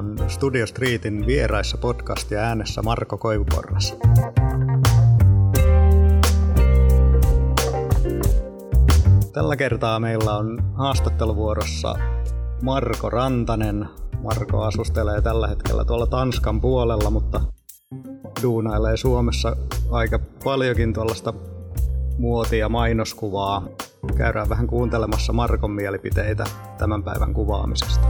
on Studio Streetin vieraissa podcast ja äänessä Marko Koivuporras. Tällä kertaa meillä on haastatteluvuorossa Marko Rantanen. Marko asustelee tällä hetkellä tuolla Tanskan puolella, mutta duunailee Suomessa aika paljonkin tuollaista muoti- ja mainoskuvaa. Käydään vähän kuuntelemassa Markon mielipiteitä tämän päivän kuvaamisesta.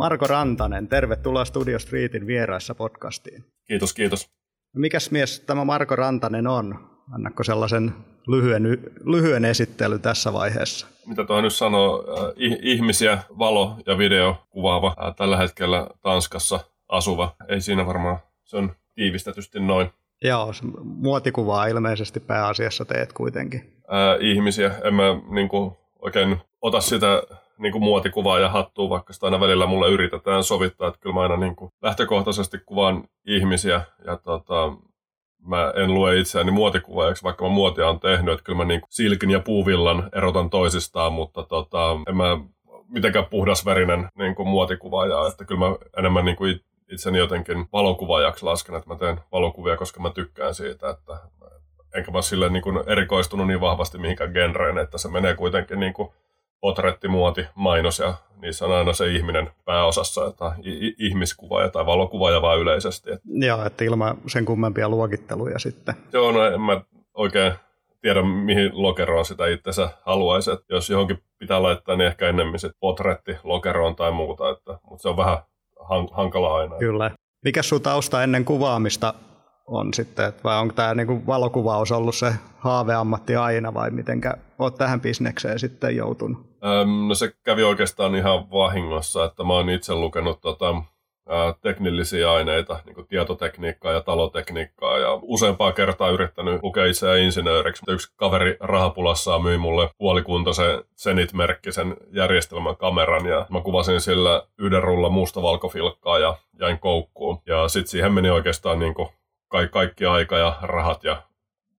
Marko Rantanen, tervetuloa Studio Streetin vieraissa podcastiin. Kiitos, kiitos. Mikäs mies tämä Marko Rantanen on? Annakko sellaisen lyhyen, lyhyen esittely tässä vaiheessa? Mitä tuohon nyt sanoo? Äh, ihmisiä, valo- ja video kuvaava, äh, tällä hetkellä Tanskassa asuva. Ei siinä varmaan, se on tiivistetysti noin. Joo, muotikuvaa ilmeisesti pääasiassa teet kuitenkin. Ää, äh, ihmisiä. En mä niin kuin, oikein ota sitä niin kuin muotikuvaa ja hattua, vaikka sitä aina välillä mulle yritetään sovittaa. Että kyllä mä aina niin kuin, lähtökohtaisesti kuvaan ihmisiä ja tota, mä en lue itseäni muotikuvaajaksi, vaikka mä muotia on tehnyt. Että kyllä mä niin silkin ja puuvillan erotan toisistaan, mutta tota, en mä mitenkään puhdasverinen niin kuin muotikuvaaja. Että kyllä mä enemmän niin kuin itseni jotenkin valokuvaajaksi lasken, että mä teen valokuvia, koska mä tykkään siitä, että enkä mä sille niin kuin erikoistunut niin vahvasti mihinkään genreen, että se menee kuitenkin niin kuin potretti, muoti, mainos ja niissä on aina se ihminen pääosassa, että ihmiskuvaaja tai valokuvaaja vaan yleisesti. Joo, että ilman sen kummempia luokitteluja sitten. Joo, no en mä oikein tiedä, mihin lokeroon sitä itsensä haluaisi. Että jos johonkin pitää laittaa, niin ehkä ennemmin sitten potretti lokeroon tai muuta. Että, mutta se on vähän hankala aina. Kyllä. Mikä sun tausta ennen kuvaamista on sitten, että vai onko tämä niinku valokuvaus ollut se haaveammatti aina vai mitenkä oot tähän bisnekseen sitten joutunut? Öm, no se kävi oikeastaan ihan vahingossa, että mä oon itse lukenut tota, ää, teknillisiä aineita, niin tietotekniikkaa ja talotekniikkaa ja useampaa kertaa yrittänyt lukea itseä insinööriksi. Yksi kaveri rahapulassa myi mulle puolikuntoisen Zenit-merkkisen järjestelmän kameran ja mä kuvasin sillä yhden rulla mustavalkofilkkaa ja jäin koukkuun. Ja sitten siihen meni oikeastaan niin kuin kaikki aika ja rahat ja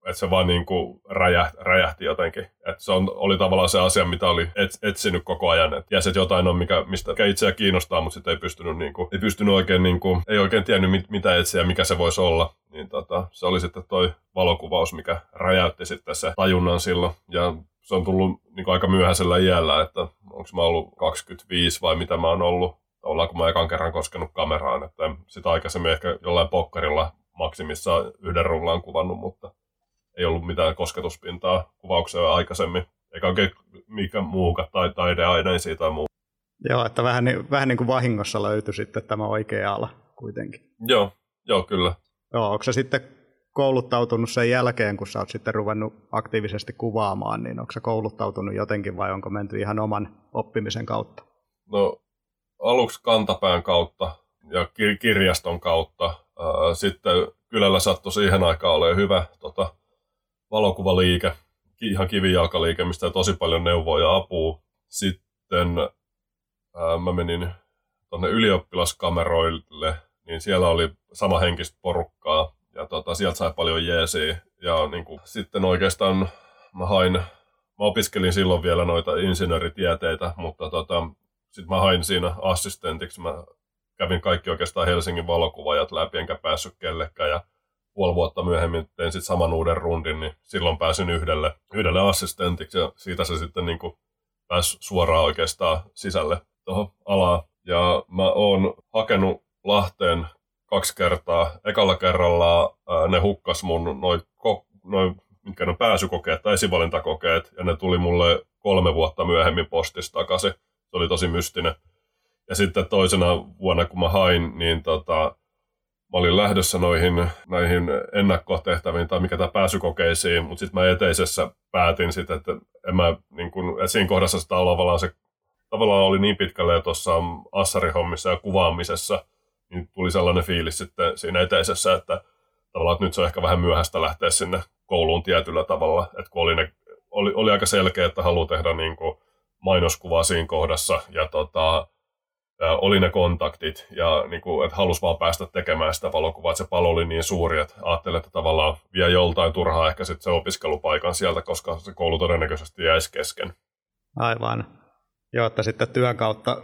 että se vaan niin kuin räjähti, räjähti jotenkin. Että se on, oli tavallaan se asia, mitä oli et, etsinyt koko ajan. Että jäset jotain on, mikä, mistä itseä kiinnostaa, mutta sitten ei pystynyt, niin kuin, ei pystynyt oikein, niin kuin, ei oikein tiennyt mit, mitä etsiä, mikä se voisi olla. Niin tota, se oli sitten toi valokuvaus, mikä räjäytti sitten se tajunnan silloin. Ja se on tullut niin kuin aika myöhäisellä iällä, että onko mä ollut 25 vai mitä mä oon ollut. Ollaan kun mä ekan kerran koskenut kameraan, että sitä aikaisemmin ehkä jollain pokkarilla maksimissa yhden rullaan kuvannut, mutta ei ollut mitään kosketuspintaa kuvaukseen aikaisemmin, eikä oikein mikä muukaan tai taideaineisiin tai muu. Joo, että vähän, vähän niin kuin vahingossa löytyi sitten tämä oikea ala kuitenkin. Joo, joo kyllä. Joo, onko se sitten kouluttautunut sen jälkeen, kun sä oot sitten ruvennut aktiivisesti kuvaamaan, niin onko se kouluttautunut jotenkin vai onko menty ihan oman oppimisen kautta? No aluksi kantapään kautta ja kirjaston kautta. Sitten kylällä sattui siihen aikaan olemaan hyvä tota, valokuvaliike, ihan kivijalkaliike, mistä tosi paljon neuvoja ja apua. Sitten ää, mä menin tuonne ylioppilaskameroille, niin siellä oli sama henkistä porukkaa ja tota, sieltä sai paljon jeesiä. Ja niin kuin, sitten oikeastaan mä hain, mä opiskelin silloin vielä noita insinööritieteitä, mutta tota, sitten mä hain siinä assistentiksi. Mä kävin kaikki oikeastaan Helsingin valokuvajat läpi, enkä päässyt kellekään. Ja puoli vuotta myöhemmin tein sitten saman uuden rundin, niin silloin pääsin yhdelle, yhdelle assistentiksi ja siitä se sitten niin kuin pääsi suoraan oikeastaan sisälle tuohon alaan. Ja mä oon hakenut Lahteen kaksi kertaa. Ekalla kerralla ää, ne hukkas mun noin, ko, noi, mitkä ne pääsykokeet tai esivalintakokeet, ja ne tuli mulle kolme vuotta myöhemmin postista takaisin. Se oli tosi mystinen. Ja sitten toisena vuonna, kun mä hain, niin tota, mä olin lähdössä noihin, näihin ennakkotehtäviin tai mikä tämä pääsykokeisiin, mutta sitten mä eteisessä päätin sitten, että, en mä, niin kun, että siinä kohdassa sitä tavallaan se tavallaan oli niin pitkälle tuossa assarihommissa ja kuvaamisessa, niin tuli sellainen fiilis sitten siinä eteisessä, että tavallaan että nyt se on ehkä vähän myöhäistä lähteä sinne kouluun tietyllä tavalla, että kun oli, ne, oli, oli aika selkeä, että haluaa tehdä niin kuin mainoskuvaa siinä kohdassa ja tota, oli ne kontaktit ja niin kuin, että halusi vaan päästä tekemään sitä valokuvaa, että se palo oli niin suuri, että ajattelin, että tavallaan vie joltain turhaa ehkä sitten se opiskelupaikan sieltä, koska se koulu todennäköisesti jäisi kesken. Aivan. Joo, että sitten työn kautta,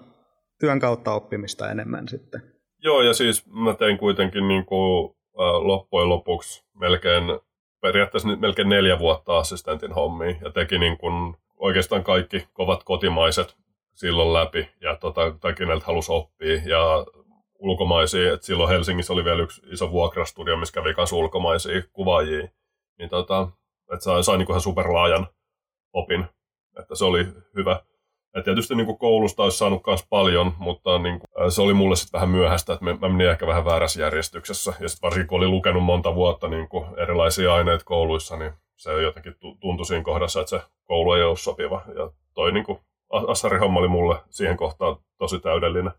työn kautta oppimista enemmän sitten. Joo, ja siis mä tein kuitenkin niin kuin, loppujen lopuksi melkein, periaatteessa melkein neljä vuotta assistentin hommia, ja teki niin kuin oikeastaan kaikki kovat kotimaiset silloin läpi, ja tota, tai keneltä halusi oppia, ja ulkomaisia, että silloin Helsingissä oli vielä yksi iso vuokrastudio, missä kävi myös ulkomaisia kuvaajia, niin tota, että sai, sai niin ihan superlaajan opin, että se oli hyvä. Ja tietysti niin kuin koulusta olisi saanut myös paljon, mutta niin kuin, se oli mulle sitten vähän myöhäistä, että mä menin ehkä vähän väärässä järjestyksessä. Ja sitten varsinkin kun oli lukenut monta vuotta niin kuin erilaisia aineita kouluissa, niin se jotenkin tuntui siinä kohdassa, että se koulu ei ole sopiva. Ja toi niin kuin, Assari-homma oli mulle siihen kohtaan tosi täydellinen.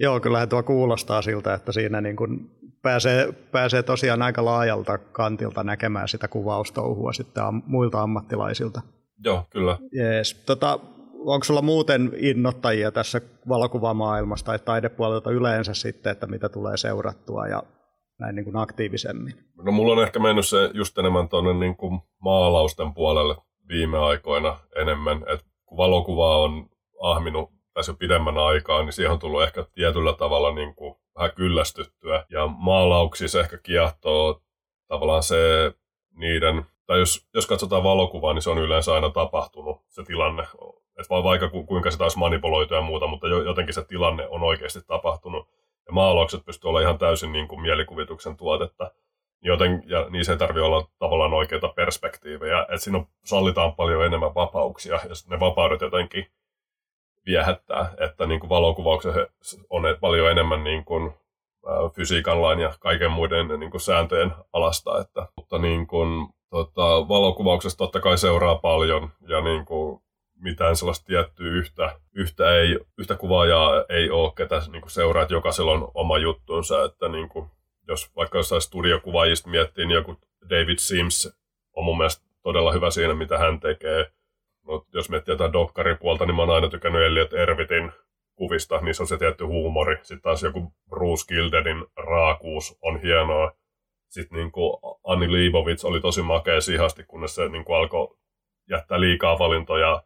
Joo, kyllähän tuo kuulostaa siltä, että siinä niin kuin pääsee, pääsee tosiaan aika laajalta kantilta näkemään sitä kuvaustouhua sitten am, muilta ammattilaisilta. Joo, kyllä. Jees. Tota, onko sulla muuten innottajia tässä valokuvamaailmassa tai taidepuolelta yleensä sitten, että mitä tulee seurattua ja näin niin kuin aktiivisemmin? No mulla on ehkä mennyt se just enemmän tuonne niin kuin maalausten puolelle viime aikoina enemmän, että kun valokuva on ahminut tässä jo pidemmän aikaa, niin siihen on tullut ehkä tietyllä tavalla niin kuin vähän kyllästyttyä. Ja maalauksissa ehkä kiehtoo tavallaan se niiden, tai jos, jos katsotaan valokuvaa, niin se on yleensä aina tapahtunut se tilanne. Että vaikka kuinka sitä olisi manipuloitu ja muuta, mutta jotenkin se tilanne on oikeasti tapahtunut. Ja maalaukset pystyy olemaan ihan täysin niin kuin mielikuvituksen tuotetta. Joten, ja niissä ei tarvitse olla tavallaan oikeita perspektiivejä. Että siinä sallitaan paljon enemmän vapauksia, ja ne vapaudet jotenkin viehättää, että niin kuin valokuvauksessa on paljon enemmän niin kuin, fysiikan lain ja kaiken muiden niin kuin sääntöjen alasta. Että, mutta niin kuin, tota, valokuvauksessa totta kai seuraa paljon ja niin kuin, mitään sellaista tiettyä yhtä, yhtä, ei, yhtä kuvaajaa ei ole, ketä niin kuin seuraa, että jokaisella on oma juttunsa. Että niin kuin, jos vaikka jossain studiokuvaajista miettii, niin joku David Sims on mun mielestä todella hyvä siinä, mitä hän tekee no, jos miettii jotain dokkaripuolta, niin mä oon aina tykännyt Elliot Ervitin kuvista, niissä on se tietty huumori. Sitten taas joku Bruce Gildenin raakuus on hienoa. Sitten niin kuin Anni Leibovitz oli tosi makea sihasti, kunnes se niin kuin alkoi jättää liikaa valintoja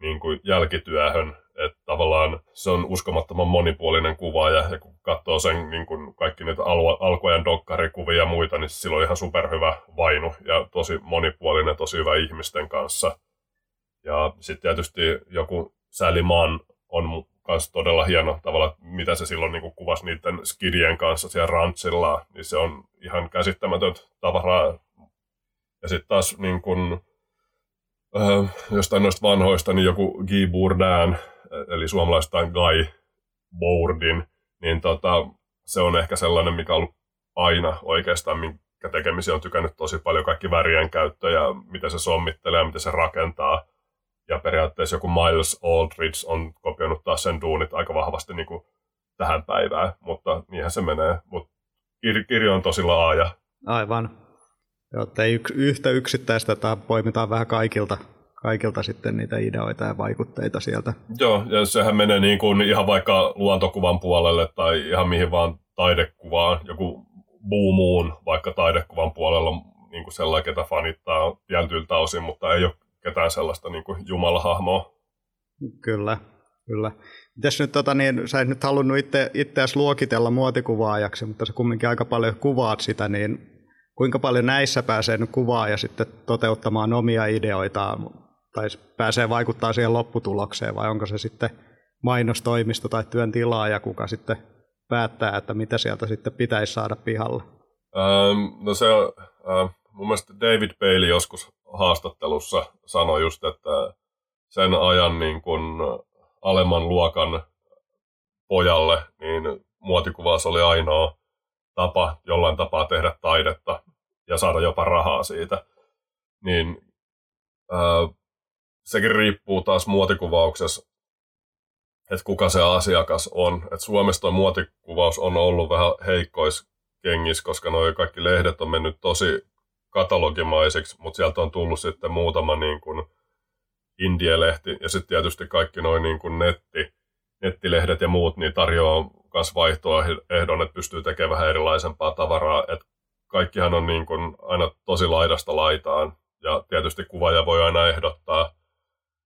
niin kuin jälkityöhön. Että tavallaan se on uskomattoman monipuolinen kuva ja kun katsoo sen niin kuin kaikki niitä alkuajan dokkarikuvia ja muita, niin sillä on ihan superhyvä vainu ja tosi monipuolinen, tosi hyvä ihmisten kanssa. Ja sitten tietysti joku Sally Mann on myös todella hieno tavalla, mitä se silloin niin kuvasi niiden skidien kanssa siellä rantsilla, niin se on ihan käsittämätöntä tavaraa. Ja sitten taas niin kun, äh, jostain noista vanhoista, niin joku Guy Bourdin, eli suomalaistaan Guy Bourdin, niin tota, se on ehkä sellainen, mikä on ollut aina oikeastaan, minkä tekemisiä on tykännyt tosi paljon, kaikki värien käyttö ja miten se sommittelee ja miten se rakentaa – ja periaatteessa joku Miles Aldridge on kopioinut taas sen duunit aika vahvasti niin kuin tähän päivään, mutta niinhän se menee. Mutta kir- kirjo on tosi laaja. Aivan. Jotta ei yhtä yksittäistä, tai poimitaan vähän kaikilta, kaikilta sitten niitä ideoita ja vaikutteita sieltä. Joo, ja sehän menee niin kuin ihan vaikka luontokuvan puolelle tai ihan mihin vaan taidekuvaan. Joku Boomoon vaikka taidekuvan puolella on niin kuin sellainen, ketä fanittaa tietyiltä osin, mutta ei ole ketään sellaista niin kuin jumalahahmoa. Kyllä, kyllä. Mites nyt, tota, niin, sä et nyt halunnut itse, itseäsi luokitella muotikuvaajaksi, mutta sä kumminkin aika paljon kuvaat sitä, niin kuinka paljon näissä pääsee nyt kuvaa ja sitten toteuttamaan omia ideoita tai pääsee vaikuttaa siihen lopputulokseen vai onko se sitten mainostoimisto tai työn tilaaja, kuka sitten päättää, että mitä sieltä sitten pitäisi saada pihalle? Ähm, no se on, äh, mun mielestä David Bailey joskus haastattelussa sanoi just, että sen ajan niin kun alemman luokan pojalle, niin muotikuvaus oli ainoa tapa jollain tapaa tehdä taidetta ja saada jopa rahaa siitä. Niin ää, sekin riippuu taas muotikuvauksessa, että kuka se asiakas on. Et Suomessa tuo muotikuvaus on ollut vähän heikkois kengissä, koska nuo kaikki lehdet on mennyt tosi katalogimaiseksi, mutta sieltä on tullut sitten muutama niin kuin indie-lehti ja sitten tietysti kaikki noin niin kuin netti, nettilehdet ja muut niin tarjoaa myös vaihtoehdon, että pystyy tekemään vähän erilaisempaa tavaraa. Et kaikkihan on niin kuin aina tosi laidasta laitaan ja tietysti kuvaaja voi aina ehdottaa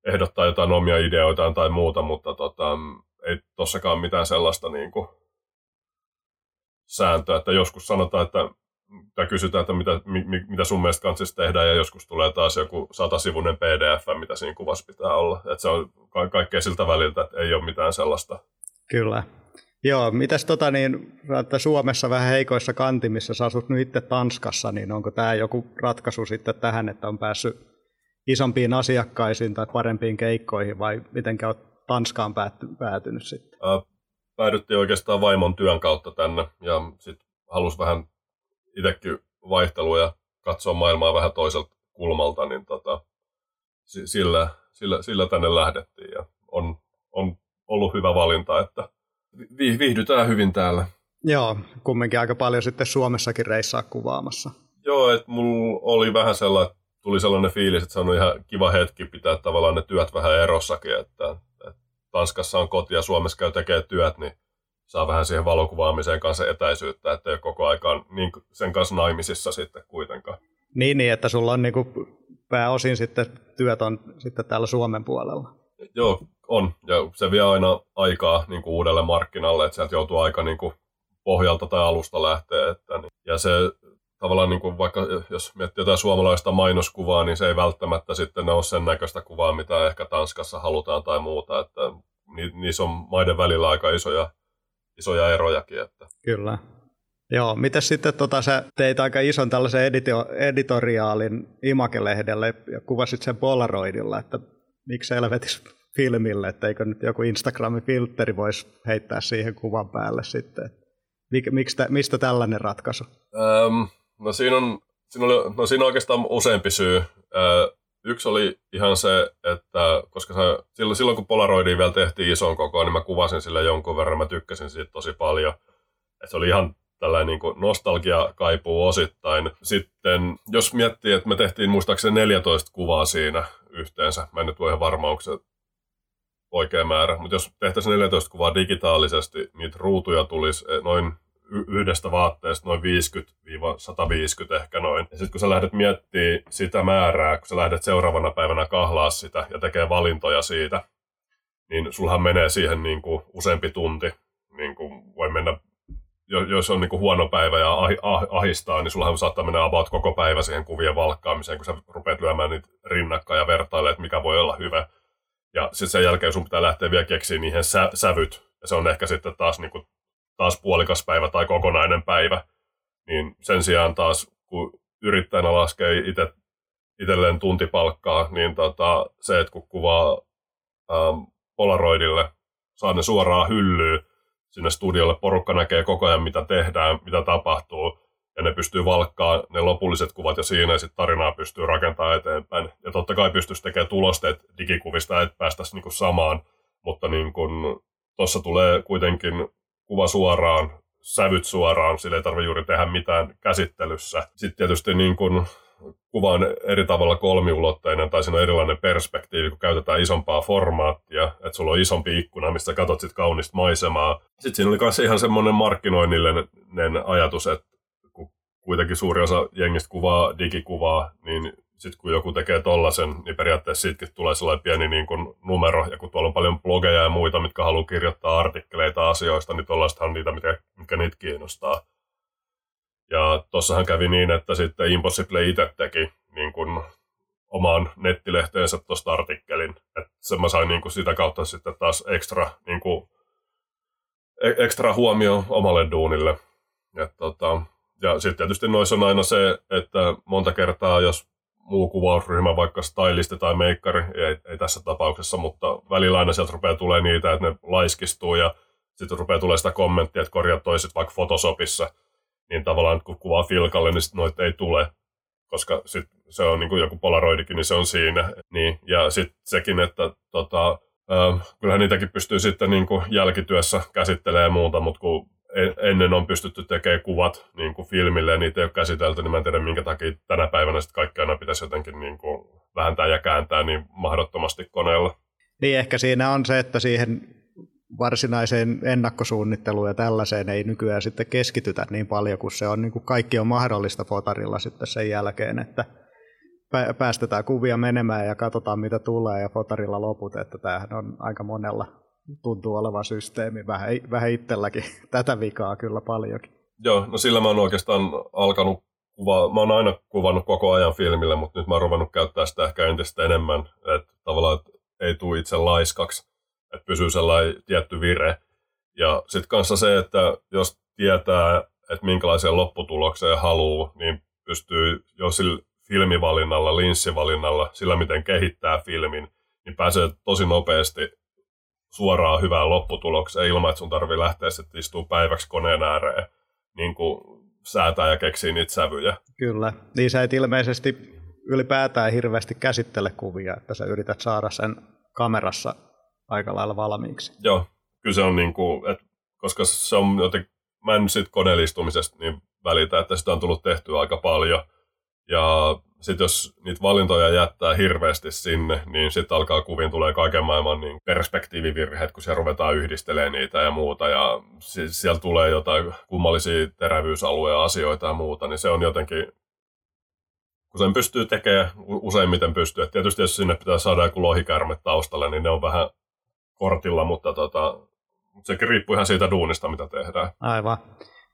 ehdottaa jotain omia ideoitaan tai muuta, mutta tota, ei tossakaan mitään sellaista niin kuin, sääntöä, että joskus sanotaan, että tai kysytään, että mitä, mi, mitä sun mielestä kanssa tehdään, ja joskus tulee taas joku satasivuinen pdf, mitä siinä kuvassa pitää olla. Että se on ka- kaikkea siltä väliltä, että ei ole mitään sellaista. Kyllä. Joo, mitäs tota niin, että Suomessa vähän heikoissa kantimissa, sä asut nyt itse Tanskassa, niin onko tämä joku ratkaisu sitten tähän, että on päässyt isompiin asiakkaisiin tai parempiin keikkoihin, vai miten olet Tanskaan pääty, päätynyt sitten? Ää, päädyttiin oikeastaan vaimon työn kautta tänne, ja sitten halusi vähän itsekin vaihtelua ja katsoa maailmaa vähän toiselta kulmalta, niin tota, sillä, sillä, sillä tänne lähdettiin, ja on, on ollut hyvä valinta, että viihdytään hyvin täällä. Joo, kumminkin aika paljon sitten Suomessakin reissaa kuvaamassa. Joo, että mulla oli vähän sellainen, tuli sellainen fiilis, että se on ihan kiva hetki pitää tavallaan ne työt vähän erossakin, että, että Tanskassa on koti ja Suomessa käy tekee työt, niin saa vähän siihen valokuvaamiseen kanssa etäisyyttä, että ei ole koko aikaan niin sen kanssa naimisissa sitten kuitenkaan. Niin, niin että sulla on niin kuin pääosin sitten työt on sitten täällä Suomen puolella. Joo, on. Ja se vie aina aikaa niin kuin uudelle markkinalle, että sieltä joutuu aika niin kuin pohjalta tai alusta lähteä. Että, niin. Ja se tavallaan niin kuin vaikka jos miettii jotain suomalaista mainoskuvaa, niin se ei välttämättä sitten ole sen näköistä kuvaa, mitä ehkä Tanskassa halutaan tai muuta. Että niissä on maiden välillä aika isoja, isoja erojakin. Että. Kyllä. Joo, miten sitten tota, sä teit aika ison tällaisen edito- editoriaalin Imake-lehdelle ja kuvasit sen Polaroidilla, että miksi helvetissä filmille, että eikö nyt joku Instagramin filteri voisi heittää siihen kuvan päälle sitten. Mik, miksi, mistä tällainen ratkaisu? Öm, no, siinä on, siinä oli, no siinä on oikeastaan useampi syy. Yksi oli ihan se, että koska se, silloin, silloin kun Polaroidia vielä tehtiin ison kokoon, niin mä kuvasin sille jonkun verran, mä tykkäsin siitä tosi paljon. Et se oli ihan tällainen niin kuin nostalgia kaipuu osittain. Sitten jos miettii, että me tehtiin muistaakseni 14 kuvaa siinä yhteensä, mä en nyt ole ihan varma, onko se oikea määrä, mutta jos tehtäisiin 14 kuvaa digitaalisesti, niitä ruutuja tulisi eh, noin yhdestä vaatteesta noin 50-150 ehkä noin. Ja sitten kun sä lähdet miettimään sitä määrää, kun sä lähdet seuraavana päivänä kahlaa sitä ja tekee valintoja siitä, niin sulhan menee siihen niin kuin useampi tunti. Niin kuin voi mennä, jos on niin kuin huono päivä ja ahistaa, niin sullahan saattaa mennä about koko päivä siihen kuvien valkkaamiseen, kun sä rupeat lyömään niitä rinnakkain ja vertailemaan, että mikä voi olla hyvä. Ja sitten sen jälkeen sun pitää lähteä vielä keksiä niihin sä- sävyt. Ja se on ehkä sitten taas, niin kuin, taas puolikas päivä tai kokonainen päivä. Niin sen sijaan taas, kun yrittäjänä laskee itse itselleen tuntipalkkaa, niin tota, se, että kun kuvaa ähm, Polaroidille, saa ne suoraan hyllyyn sinne studiolle, porukka näkee koko ajan, mitä tehdään, mitä tapahtuu, ja ne pystyy valkkaa ne lopulliset kuvat ja siinä sitten tarinaa pystyy rakentamaan eteenpäin. Ja totta kai pystyisi tekemään tulosteet digikuvista, että päästäisiin niin samaan, mutta niin tuossa tulee kuitenkin kuva suoraan, sävyt suoraan, sillä ei tarvitse juuri tehdä mitään käsittelyssä. Sitten tietysti niin kuin kuva on eri tavalla kolmiulotteinen tai siinä on erilainen perspektiivi, kun käytetään isompaa formaattia, että sulla on isompi ikkuna, mistä katsot sit kaunista maisemaa. Sitten siinä oli myös ihan semmoinen markkinoinnillinen ajatus, että kuitenkin suuri osa jengistä kuvaa digikuvaa, niin sitten kun joku tekee tollasen, niin periaatteessa siitäkin tulee sellainen pieni niin kuin numero, ja kun tuolla on paljon blogeja ja muita, mitkä haluaa kirjoittaa artikkeleita asioista, niin tollaistahan on niitä, mitkä, mitkä niitä kiinnostaa. Ja tossahan kävi niin, että sitten Impossible itse teki niin kuin omaan nettilehteensä tuosta artikkelin. Että sen mä sain niin kuin sitä kautta sitten taas ekstra, niin kuin, e-, ekstra huomio omalle duunille. Et tota, ja sitten tietysti noissa on aina se, että monta kertaa, jos muu kuvausryhmä, vaikka stylisti tai meikkari, ei, ei tässä tapauksessa, mutta välillä aina sieltä rupeaa tulee niitä, että ne laiskistuu ja sitten rupeaa tulee sitä kommenttia, että korjaa toiset vaikka Photoshopissa, niin tavallaan kun kuvaa filkalle, niin sitten noita ei tule, koska sit se on niin kuin joku polaroidikin, niin se on siinä. Niin, ja sitten sekin, että tota, äh, kyllähän niitäkin pystyy sitten niin kuin jälkityössä käsittelemään muuta, mutta kun ennen on pystytty tekemään kuvat niin kuin filmille ja niitä ei ole käsitelty, niin mä en tiedä minkä takia tänä päivänä sitten kaikki aina pitäisi jotenkin niin kuin vähentää ja kääntää niin mahdottomasti koneella. Niin ehkä siinä on se, että siihen varsinaiseen ennakkosuunnitteluun ja tällaiseen ei nykyään sitten keskitytä niin paljon, kun se on niin kuin kaikki on mahdollista fotarilla sitten sen jälkeen, että päästetään kuvia menemään ja katsotaan mitä tulee ja fotarilla loput, että tämähän on aika monella tuntuu olevan systeemi, vähän, vähän itselläkin tätä vikaa kyllä paljonkin. Joo, no sillä mä oon oikeastaan alkanut kuvaa, mä oon aina kuvannut koko ajan filmille, mutta nyt mä oon ruvennut käyttää sitä ehkä entistä enemmän, että tavallaan että ei tule itse laiskaksi, että pysyy sellainen tietty vire. Ja sitten kanssa se, että jos tietää, että minkälaiseen lopputulokseen haluaa, niin pystyy jo sillä filmivalinnalla, linssivalinnalla, sillä miten kehittää filmin, niin pääsee tosi nopeasti suoraan hyvään lopputulokseen ilman, että sun tarvii lähteä sitten istua päiväksi koneen ääreen niin kuin säätää ja keksii niitä sävyjä. Kyllä, niin sä et ilmeisesti ylipäätään hirveästi käsittele kuvia, että sä yrität saada sen kamerassa aika lailla valmiiksi. Joo, kyllä se on niin kuin, että koska se on jotenkin, mä en sit koneellistumisesta niin välitä, että sitä on tullut tehtyä aika paljon. Ja sitten jos niitä valintoja jättää hirveästi sinne, niin sitten alkaa kuviin tulee kaiken maailman niin perspektiivivirheet, kun siellä ruvetaan yhdistelemään niitä ja muuta. Ja siellä tulee jotain kummallisia terävyysalueen asioita ja muuta, niin se on jotenkin kun sen pystyy tekemään, useimmiten pystyy. Et tietysti jos sinne pitää saada joku lohikärme taustalle, niin ne on vähän kortilla, mutta tota, sekin riippuu ihan siitä duunista, mitä tehdään. Aivan.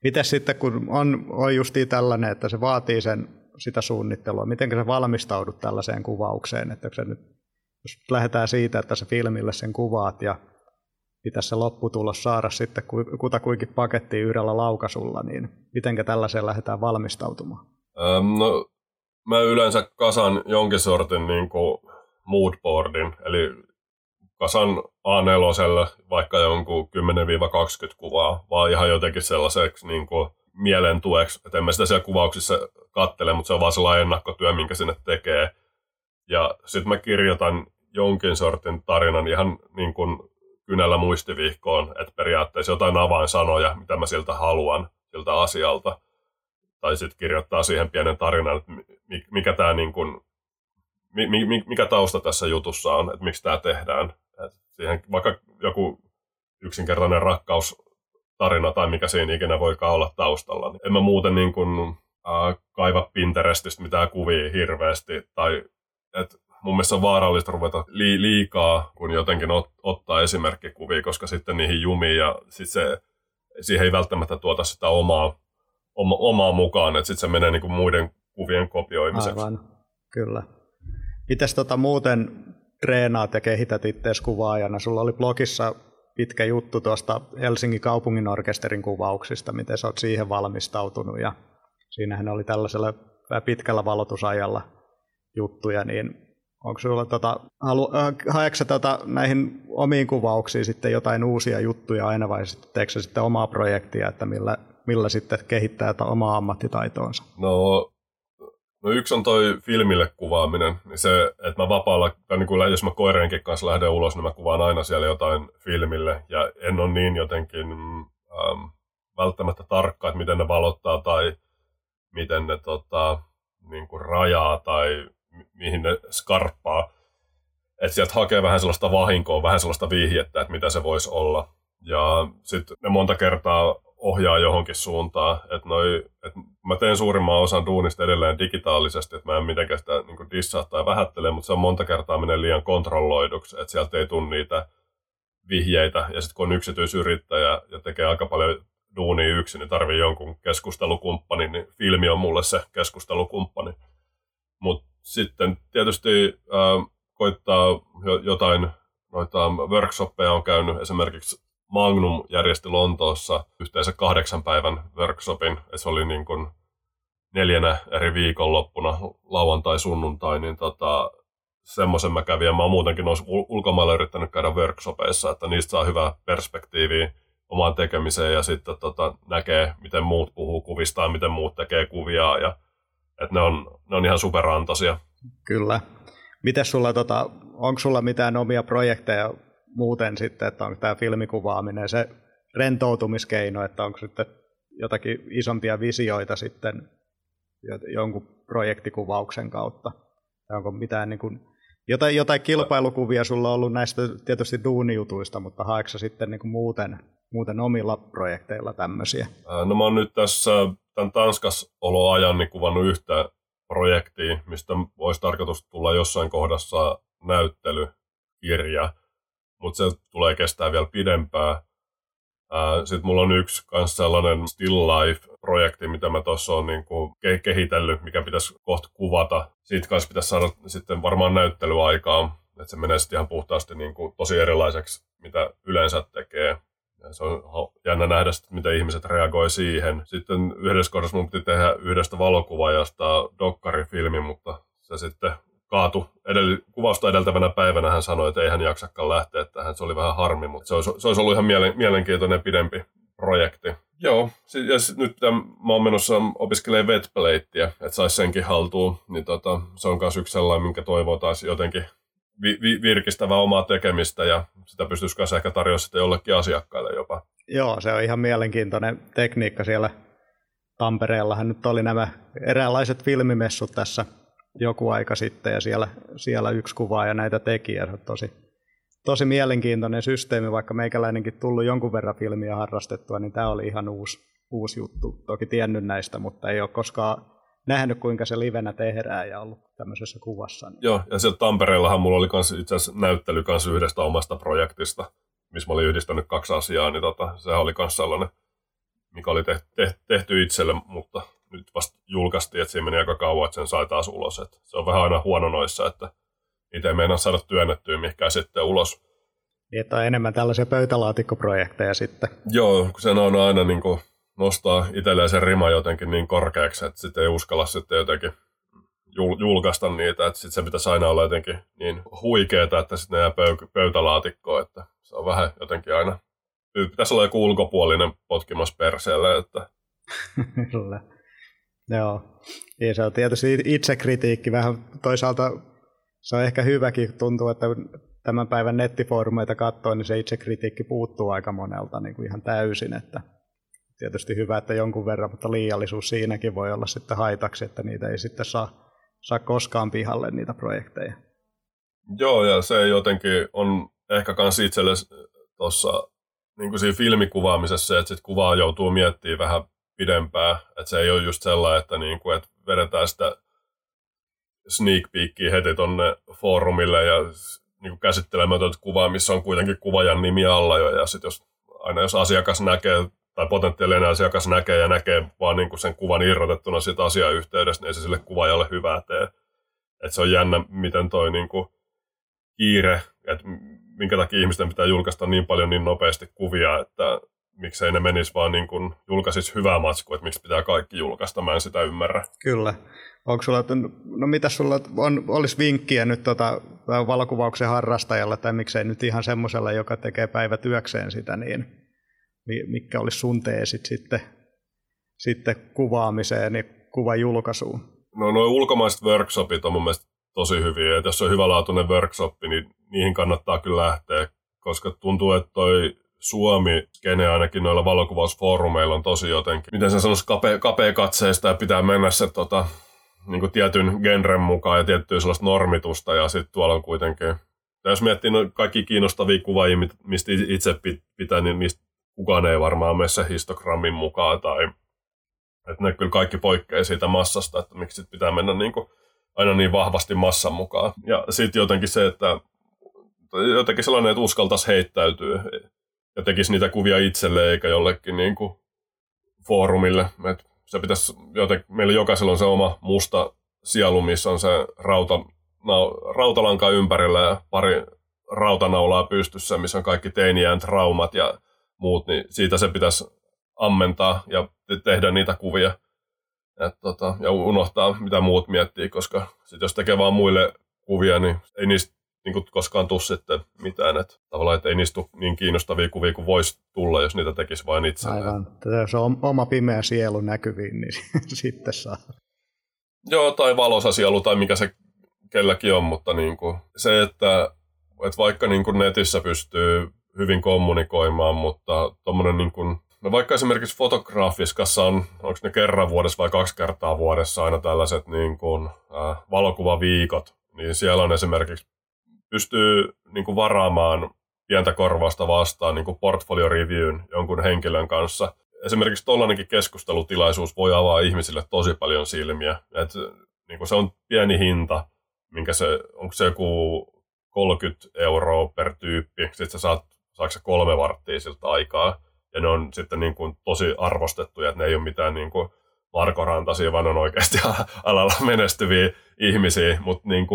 Miten sitten, kun on, on justiin tällainen, että se vaatii sen, sitä suunnittelua, miten sä valmistaudut tällaiseen kuvaukseen, että se nyt, jos lähdetään siitä, että sä filmille sen kuvaat ja pitäisi se lopputulos saada sitten kutakuinkin pakettiin yhdellä laukasulla, niin miten tällaiseen lähdetään valmistautumaan? Ähm, no, mä yleensä kasan jonkin sortin niin kuin moodboardin, eli kasan A4 vaikka jonkun 10-20 kuvaa, vaan ihan jotenkin sellaiseksi niin kuin mielen tueksi, että en mä sitä siellä kuvauksissa kattele, mutta se on vaan sellainen ennakkotyö, minkä sinne tekee. Ja sitten mä kirjoitan jonkin sortin tarinan ihan niin kuin kynällä muistivihkoon, että periaatteessa jotain avainsanoja, mitä mä siltä haluan, siltä asialta. Tai sitten kirjoittaa siihen pienen tarinan, että mikä tämä niin kuin, mikä tausta tässä jutussa on, että miksi tämä tehdään. Et siihen vaikka joku yksinkertainen rakkaustarina tai mikä siinä ikinä voikaan olla taustalla. En mä muuten niin kuin, äh, kaiva Pinterestistä mitään kuvia hirveästi. Tai, et mun mielestä on vaarallista ruveta li- liikaa, kun jotenkin ot- ottaa esimerkkikuvia, koska sitten niihin jumii ja sit se, siihen ei välttämättä tuota sitä omaa, oma, omaa mukaan, että sitten se menee niin kuin muiden kuvien kopioimiseksi. Aivan, kyllä. Mites tota muuten treenaat ja kehität itseäsi kuvaajana? Sulla oli blogissa pitkä juttu tuosta Helsingin kaupungin orkesterin kuvauksista, miten sä oot siihen valmistautunut ja siinähän oli tällaisella pitkällä valotusajalla juttuja, niin onko sulla tota, halu, äh, tota, näihin omiin kuvauksiin sitten jotain uusia juttuja aina vai sitten teekö sitten omaa projektia, että millä, millä sitten kehittää omaa ammattitaitoonsa? No No yksi on toi filmille kuvaaminen, niin se, että mä vapaalla, tai niin kuin jos mä koirienkin kanssa lähden ulos, niin mä kuvaan aina siellä jotain filmille, ja en ole niin jotenkin ähm, välttämättä tarkka, että miten ne valottaa tai miten ne tota, niin kuin rajaa tai mi- mihin ne skarppaa. Että sieltä hakee vähän sellaista vahinkoa, vähän sellaista vihjettä, että mitä se voisi olla. Ja sitten ne monta kertaa ohjaa johonkin suuntaan. Että noi, et mä teen suurimman osan duunista edelleen digitaalisesti, että mä en mitenkään sitä niin dissaa tai vähättele, mutta se on monta kertaa menee liian kontrolloiduksi, että sieltä ei tule niitä vihjeitä. Ja sitten kun on yksityisyrittäjä ja tekee aika paljon duunia yksin, niin tarvii jonkun keskustelukumppani, niin filmi on mulle se keskustelukumppani. Mutta sitten tietysti äh, koittaa jotain noita workshoppeja on käynyt esimerkiksi Magnum järjesti Lontoossa yhteensä kahdeksan päivän workshopin. Se oli niin kuin neljänä eri viikonloppuna, lauantai, sunnuntai, niin tota, semmoisen mä kävin. Ja mä oon muutenkin olisi ulkomailla yrittänyt käydä workshopeissa, että niistä saa hyvää perspektiiviä omaan tekemiseen ja sitten tota, näkee, miten muut puhuu kuvista ja miten muut tekee kuvia. Ja, että ne on, ne on ihan superantoisia. Kyllä. Miten sulla, tota, onko sulla mitään omia projekteja muuten sitten, että onko tämä filmikuvaaminen se rentoutumiskeino, että onko sitten jotakin isompia visioita sitten jonkun projektikuvauksen kautta? Tai onko mitään niin kuin, jotain, jotain kilpailukuvia sulla on ollut näistä tietysti duunijutuista, mutta haetko sitten niin kuin muuten, muuten omilla projekteilla tämmöisiä? No mä oon nyt tässä tämän Tanskas oloajan niin kuvannut yhtä projektiin, mistä olisi tarkoitus tulla jossain kohdassa näyttelykirja, mutta se tulee kestää vielä pidempään. Sitten mulla on yksi kans sellainen Still Life-projekti, mitä mä tuossa on niin kehitellyt, mikä pitäisi kohta kuvata. Siitä kanssa pitäisi saada sitten varmaan näyttelyaikaa, että se menee sitten ihan puhtaasti niin kuin tosi erilaiseksi, mitä yleensä tekee. Ja se on jännä nähdä, sitten, miten ihmiset reagoi siihen. Sitten yhdessä kohdassa mun piti tehdä yhdestä valokuvaajasta dokkarifilmi, mutta se sitten kaatu. Edell- kuvausta edeltävänä päivänä hän sanoi, että ei hän jaksakaan lähteä tähän. Se oli vähän harmi, mutta se olisi, se olisi ollut ihan mielen, mielenkiintoinen pidempi projekti. Joo, ja nyt mä oon menossa opiskelemaan wetplateia, että saisi senkin haltuun, niin tota, se on myös yksi sellainen, minkä toivoo taas jotenkin vi- vi- virkistävää omaa tekemistä ja sitä pystyisi myös ehkä tarjoamaan sitten jollekin asiakkaille jopa. Joo, se on ihan mielenkiintoinen tekniikka siellä Tampereellahan nyt oli nämä eräänlaiset filmimessut tässä joku aika sitten ja siellä, siellä yksi kuvaa ja näitä tekijä. Tosi, tosi mielenkiintoinen systeemi, vaikka meikäläinenkin tullut jonkun verran filmiä harrastettua, niin tämä oli ihan uusi, uusi juttu. Toki tiennyt näistä, mutta ei ole koskaan nähnyt, kuinka se livenä tehdään ja ollut tämmöisessä kuvassa. Niin. Joo, ja siellä Tampereellahan mulla oli kans itse asiassa näyttely kans yhdestä omasta projektista, missä mä olin yhdistänyt kaksi asiaa, niin tota, sehän oli kans sellainen, mikä oli tehty, tehty itselle, mutta nyt vasta julkaistiin, että siinä meni aika kauan, että sen sai taas ulos. Että se on vähän aina huono noissa, että itse meinaa saada työnnettyä mihinkään sitten ulos. Niin, että on enemmän tällaisia pöytälaatikkoprojekteja sitten. Joo, kun sen on aina niin kuin nostaa itselleen sen rima jotenkin niin korkeaksi, että sitten ei uskalla sitten jotenkin julkaista niitä, että sitten se pitäisi aina olla jotenkin niin huikeeta, että sitten ne jää pöytälaatikkoon, että se on vähän jotenkin aina, pitäisi olla joku ulkopuolinen potkimassa perseelle, että Kyllä. Joo. Niin se on tietysti itsekritiikki vähän toisaalta se on ehkä hyväkin, tuntuu, että tämän päivän nettifoorumeita katsoo, niin se itsekritiikki puuttuu aika monelta niin kuin ihan täysin, että tietysti hyvä, että jonkun verran, mutta liiallisuus siinäkin voi olla sitten haitaksi, että niitä ei sitten saa, saa koskaan pihalle niitä projekteja. Joo, ja se jotenkin on ehkä myös itselle tuossa niin kuin siinä filmikuvaamisessa, että sit kuvaa joutuu miettimään vähän pidempään. Että se ei ole just sellainen, että, niin kuin, että vedetään sitä sneak peekia heti tonne foorumille ja niin kuin käsittelemätöntä kuvaa, missä on kuitenkin kuvajan nimi alla jo. Ja sitten jos, aina jos asiakas näkee tai potentiaalinen asiakas näkee ja näkee vaan niin sen kuvan irrotettuna siitä asiayhteydestä, niin ei se sille kuvaajalle hyvää tee. Et se on jännä, miten toi niin kuin kiire, että minkä takia ihmisten pitää julkaista niin paljon niin nopeasti kuvia, että miksei ne menisi vaan niin kuin julkaisis hyvää matskua, että miksi pitää kaikki julkaista, mä en sitä ymmärrä. Kyllä. Onko sulla, no mitä sulla on, olisi vinkkiä nyt tota, valokuvauksen harrastajalle, tai miksei nyt ihan semmoiselle, joka tekee päivätyökseen sitä, niin mikä olisi sun teesit sitten, sitten kuvaamiseen, niin kuvan julkaisuun? No nuo ulkomaiset workshopit on mun mielestä tosi hyviä, että jos on hyvälaatuinen workshop, niin niihin kannattaa kyllä lähteä, koska tuntuu, että toi Suomi, kene ainakin noilla valokuvausfoorumeilla on tosi jotenkin, miten sen sanoisi, kapea, kapea katseista ja pitää mennä se tota, niin kuin tietyn genren mukaan ja tiettyä sellaista normitusta ja sitten tuolla on kuitenkin, ja jos miettii no, kaikki kiinnostavia kuvaajia, mistä itse pitää, niin niistä kukaan ei varmaan mene se histogrammin mukaan tai että ne kyllä kaikki poikkeaa siitä massasta, että miksi pitää mennä niin kuin aina niin vahvasti massan mukaan. Ja sitten jotenkin se, että jotenkin sellainen, että uskaltaisi heittäytyä ja tekisi niitä kuvia itselle eikä jollekin niin kuin foorumille. Et se pitäisi joten, meillä jokaisella on se oma musta sielu, missä on se rauta, na, rautalanka ympärillä ja pari rautanaulaa pystyssä, missä on kaikki teiniään traumat ja muut, niin siitä se pitäisi ammentaa ja tehdä niitä kuvia. Et, tota, ja unohtaa, mitä muut miettii, koska sit jos tekee vaan muille kuvia, niin ei niistä niin kuin koskaan tuu sitten mitään. Että tavallaan, että ei niistä niin kiinnostavia kuvia kuin voisi tulla, jos niitä tekisi vain itse. Aivan. Se on oma pimeä sielu näkyviin, niin sitten saa. Joo, tai valosa sielu, tai mikä se kelläkin on, mutta niin kuin se, että, että vaikka niin kuin netissä pystyy hyvin kommunikoimaan, mutta tuommoinen niin kuin, no vaikka esimerkiksi fotografiskassa on, onko ne kerran vuodessa vai kaksi kertaa vuodessa aina tällaiset niin kuin, äh, valokuvaviikot, niin siellä on esimerkiksi pystyy niin kuin varaamaan pientä korvausta vastaan niin kuin portfolio reviewn jonkun henkilön kanssa. Esimerkiksi tuollainenkin keskustelutilaisuus voi avaa ihmisille tosi paljon silmiä. Et niin kuin se on pieni hinta, minkä se, onko se joku 30 euroa per tyyppi, sitten sä saat, se kolme varttia siltä aikaa, ja ne on sitten niin kuin tosi arvostettuja, että ne ei ole mitään niin kuin Marko Rantasia, vaan on oikeasti alalla menestyviä ihmisiä, mutta niin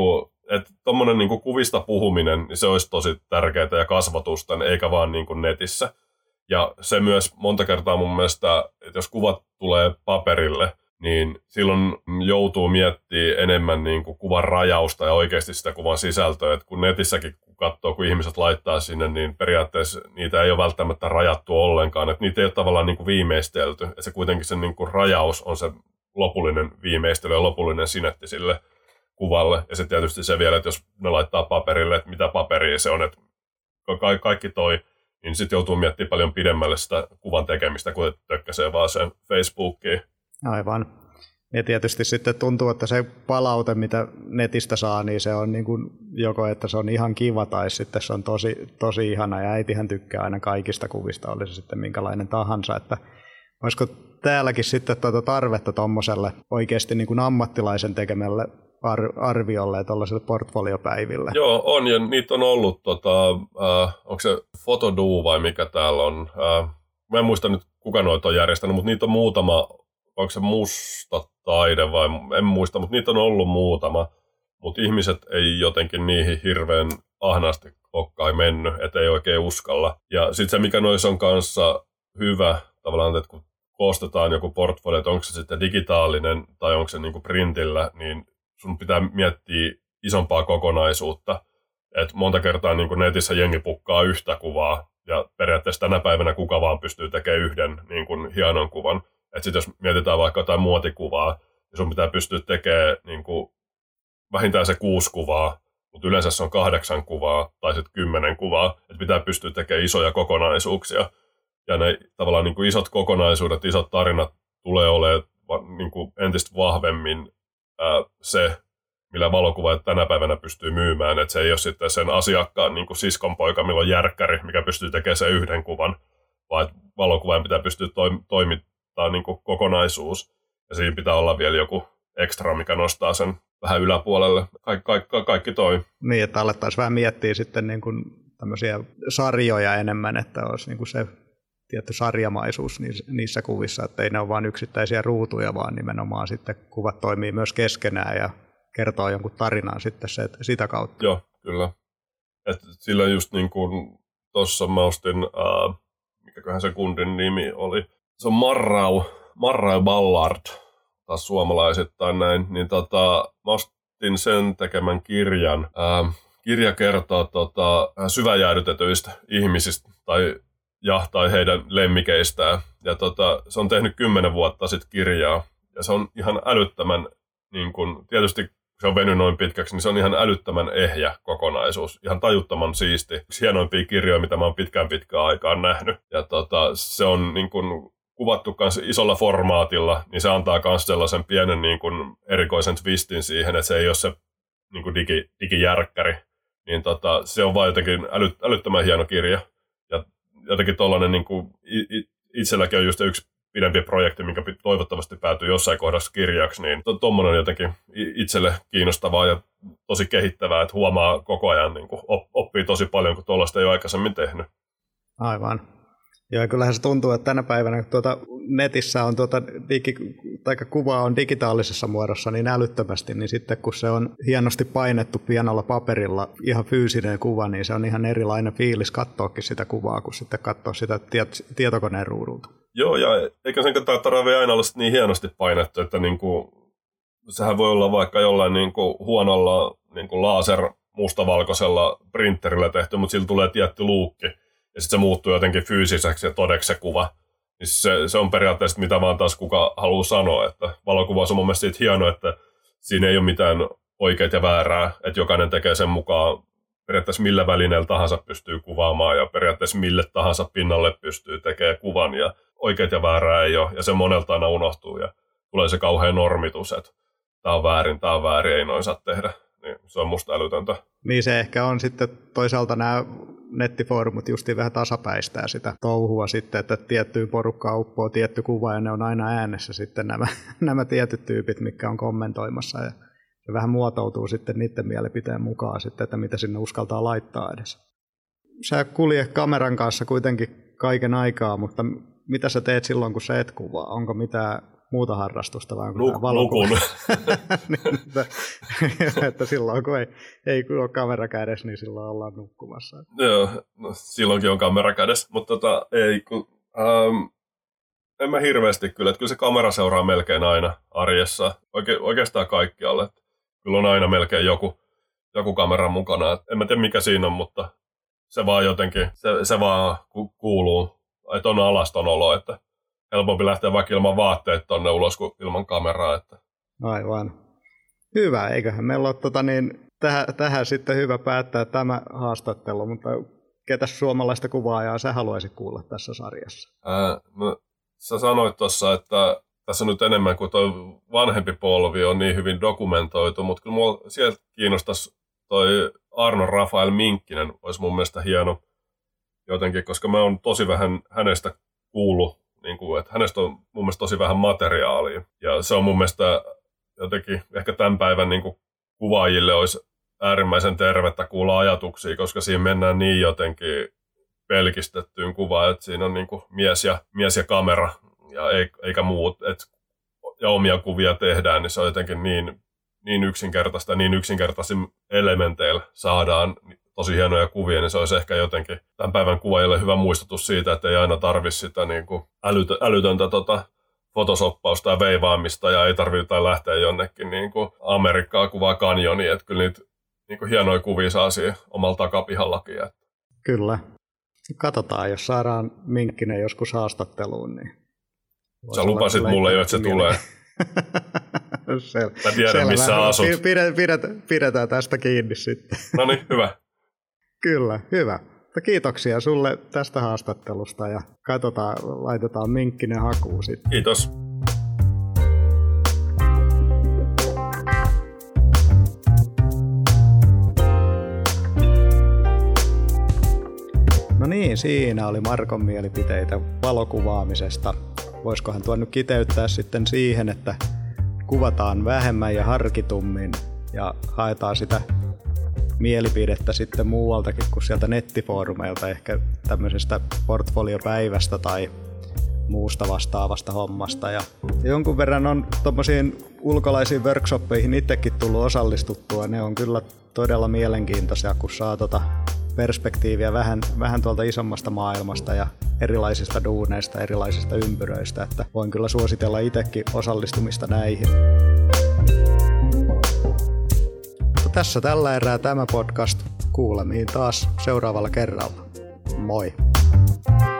että tuommoinen niin kuvista puhuminen, niin se olisi tosi tärkeää ja kasvatusta, eikä vaan niin kuin netissä. Ja se myös monta kertaa mun mielestä, että jos kuvat tulee paperille, niin silloin joutuu miettimään enemmän niin kuin kuvan rajausta ja oikeasti sitä kuvan sisältöä. että kun netissäkin kun katsoo, kun ihmiset laittaa sinne, niin periaatteessa niitä ei ole välttämättä rajattu ollenkaan. Että niitä ei ole tavallaan niin kuin viimeistelty. Että se kuitenkin se niin kuin rajaus on se lopullinen viimeistely ja lopullinen sinetti sille kuvalle. Ja se tietysti se vielä, että jos ne laittaa paperille, että mitä paperia se on, että kaikki toi, niin sitten joutuu miettimään paljon pidemmälle sitä kuvan tekemistä, kun tökkäsee vaan sen Facebookiin. Aivan. Ja tietysti sitten tuntuu, että se palaute, mitä netistä saa, niin se on niin kuin joko, että se on ihan kiva tai sitten se on tosi, tosi ihana ja äitihän tykkää aina kaikista kuvista, oli se sitten minkälainen tahansa, että olisiko täälläkin sitten tuota tarvetta tuommoiselle oikeasti niin kuin ammattilaisen tekemälle ar- arviolle ja tuollaiselle portfoliopäiville. Joo, on ja niitä on ollut, tota, äh, onko se Fotoduu vai mikä täällä on. Äh, mä en muista nyt kuka noita on järjestänyt, mutta niitä on muutama, onko se musta taide vai en muista, mutta niitä on ollut muutama. Mutta ihmiset ei jotenkin niihin hirveän ahnaasti ole mennyt, että ei oikein uskalla. Ja sitten se, mikä noissa on kanssa hyvä, tavallaan, että kun koostetaan joku portfolio, että onko se sitten digitaalinen tai onko se niin kuin printillä, niin sun pitää miettiä isompaa kokonaisuutta. Et monta kertaa niin netissä jengi pukkaa yhtä kuvaa, ja periaatteessa tänä päivänä kuka vaan pystyy tekemään yhden niin kuin hienon kuvan. Et sit jos mietitään vaikka jotain muotikuvaa, niin sun pitää pystyä tekemään niin kuin vähintään se kuusi kuvaa, mutta yleensä se on kahdeksan kuvaa tai sitten kymmenen kuvaa, että pitää pystyä tekemään isoja kokonaisuuksia. Ja ne tavallaan niin kuin isot kokonaisuudet, isot tarinat tulee olemaan niin kuin entistä vahvemmin ää, se, millä valokuva tänä päivänä pystyy myymään. Että se ei ole sitten sen asiakkaan niin kuin siskon poika, millä on järkkäri, mikä pystyy tekemään sen yhden kuvan, vaan että valokuvaan pitää pystyä toim- toimittamaan niin kuin kokonaisuus. Ja siinä pitää olla vielä joku ekstra, mikä nostaa sen vähän yläpuolelle. Kaik, kaik, kaikki toi. Niin, että alettaisiin vähän miettiä sitten niin kuin tämmöisiä sarjoja enemmän, että olisi niin kuin se tietty sarjamaisuus niissä kuvissa, että ei ne ole vain yksittäisiä ruutuja, vaan nimenomaan sitten kuvat toimii myös keskenään ja kertoo jonkun tarinan sitten se, sitä kautta. Joo, kyllä. Et sillä just niin kuin tuossa mä ostin, äh, mikäköhän se kundin nimi oli, se on Marrau, Marrau Ballard, taas suomalaisittain näin, niin tota, mä ostin sen tekemän kirjan. Äh, kirja kertoo tota, syväjäädytetyistä ihmisistä tai ja tai heidän lemmikeistään. Ja tota, se on tehnyt kymmenen vuotta sitten kirjaa. Ja se on ihan älyttömän, niin kun, tietysti se on venyt noin pitkäksi, niin se on ihan älyttömän ehjä kokonaisuus. Ihan tajuttoman siisti. Yksi hienoimpia kirjoja, mitä mä oon pitkään pitkään aikaan nähnyt. Ja tota, se on niin kun, kuvattu kans isolla formaatilla, niin se antaa myös sellaisen pienen niin kun, erikoisen twistin siihen, että se ei ole se niin digi, digijärkkäri. Niin tota, se on vaan jotenkin äly, älyttömän hieno kirja jotenkin tuollainen niin kuin, itselläkin on just yksi pidempi projekti, minkä toivottavasti päätyy jossain kohdassa kirjaksi, niin tuommoinen on jotenkin itselle kiinnostavaa ja tosi kehittävää, että huomaa koko ajan, niin kuin, oppii tosi paljon, kun tuollaista ei ole aikaisemmin tehnyt. Aivan. Joo, kyllähän se tuntuu, että tänä päivänä tuota, netissä on tuota digi, tai kuva on digitaalisessa muodossa niin älyttömästi, niin sitten kun se on hienosti painettu pienellä paperilla ihan fyysinen kuva, niin se on ihan erilainen fiilis katsoakin sitä kuvaa, kuin sitten katsoa sitä tiet, tietokoneen ruudulta. Joo, ja eikä sen tarvitse aina olla niin hienosti painettu, että niin kuin, sehän voi olla vaikka jollain niin kuin huonolla niin kuin laser mustavalkoisella printerillä tehty, mutta sillä tulee tietty luukki ja sitten se muuttuu jotenkin fyysiseksi ja todeksi se kuva. Niin se, se on periaatteessa mitä vaan taas kuka haluaa sanoa, että valokuva on mun mielestä siitä hieno, että siinä ei ole mitään oikeita ja väärää, että jokainen tekee sen mukaan periaatteessa millä välineellä tahansa pystyy kuvaamaan ja periaatteessa mille tahansa pinnalle pystyy tekemään kuvan ja oikeat ja väärää ei ole ja se monelta aina unohtuu ja tulee se kauhean normitus, että tämä on väärin, tämä on väärin, ei noin saa tehdä. Niin se on musta älytöntä. Niin se ehkä on sitten toisaalta nämä nettifoorumit justiin vähän tasapäistää sitä touhua sitten, että tiettyyn porukkaan uppoo tietty kuva ja ne on aina äänessä sitten nämä, nämä tietyt tyypit, mitkä on kommentoimassa ja se vähän muotoutuu sitten niiden mielipiteen mukaan sitten, että mitä sinne uskaltaa laittaa edes. Sä kulje kameran kanssa kuitenkin kaiken aikaa, mutta mitä sä teet silloin, kun sä et kuvaa? Onko mitään muuta harrastusta onko Luk, Lukun. niin, että, että, silloin kun ei, ei ole kamera kädessä, niin silloin ollaan nukkumassa. Joo, no, silloinkin on kamera kädessä, mutta tota, ei, kun, ähm, en mä hirveästi kyllä, että kyllä se kamera seuraa melkein aina arjessa, Oike, oikeastaan kaikkialle. Kyllä on aina melkein joku, joku kamera mukana. Et en mä tiedä mikä siinä on, mutta se vaan jotenkin, se, se vaan kuuluu, että on alaston olo, että helpompi lähteä vaikka ilman vaatteet tonne ulos kuin ilman kameraa. Että. Aivan. Hyvä, eiköhän meillä ole tota niin, tähän, tähän sitten hyvä päättää tämä haastattelu, mutta ketä suomalaista kuvaajaa sä haluaisit kuulla tässä sarjassa? Ää, no, sä sanoit tuossa, että tässä nyt enemmän kuin tuo vanhempi polvi on niin hyvin dokumentoitu, mutta kyllä mua sieltä kiinnostaisi toi Arno Rafael Minkkinen, olisi mun mielestä hieno jotenkin, koska mä oon tosi vähän hänestä kuullut niin kuin, että hänestä on mun mielestä tosi vähän materiaalia. Ja se on mun mielestä jotenkin ehkä tämän päivän niin kuin kuvaajille olisi äärimmäisen tervettä kuulla ajatuksia, koska siinä mennään niin jotenkin pelkistettyyn kuvaan, että siinä on niin kuin mies, ja, mies ja kamera ja eikä muut. Et, ja omia kuvia tehdään, niin se on jotenkin niin, niin yksinkertaista, niin yksinkertaisin elementeillä saadaan tosi hienoja kuvia, niin se olisi ehkä jotenkin tämän päivän kuvaajille hyvä muistutus siitä, että ei aina tarvitse sitä niin kuin älytö, älytöntä tota, fotosoppausta ja veivaamista ja ei tarvitse lähteä jonnekin niin kuin Amerikkaa kuvaa kanjoni, että kyllä niitä niin kuin hienoja kuvia saa siihen omalla takapihallakin. Että. Kyllä. Katsotaan, jos saadaan Minkkinen joskus haastatteluun, niin Sä lupasit mulle jo, että se tulee. Sel- Mä tiedän, Selvä. missä asut. Pidetään, pidetään tästä kiinni sitten. No niin, hyvä. Kyllä, hyvä. Kiitoksia sulle tästä haastattelusta ja katsotaan, laitetaan minkkinen hakuun sitten. Kiitos. No niin, siinä oli Markon mielipiteitä valokuvaamisesta. Voisikohan tuon nyt kiteyttää sitten siihen, että kuvataan vähemmän ja harkitummin ja haetaan sitä mielipidettä sitten muualtakin kuin sieltä nettifoorumeilta, ehkä tämmöisestä portfoliopäivästä tai muusta vastaavasta hommasta. Ja jonkun verran on tuommoisiin ulkolaisiin workshoppeihin itsekin tullut osallistuttua. Ne on kyllä todella mielenkiintoisia, kun saa tota perspektiiviä vähän, vähän tuolta isommasta maailmasta ja erilaisista duuneista, erilaisista ympyröistä, että voin kyllä suositella itsekin osallistumista näihin tässä tällä erää tämä podcast. Kuulemiin taas seuraavalla kerralla. Moi! thank you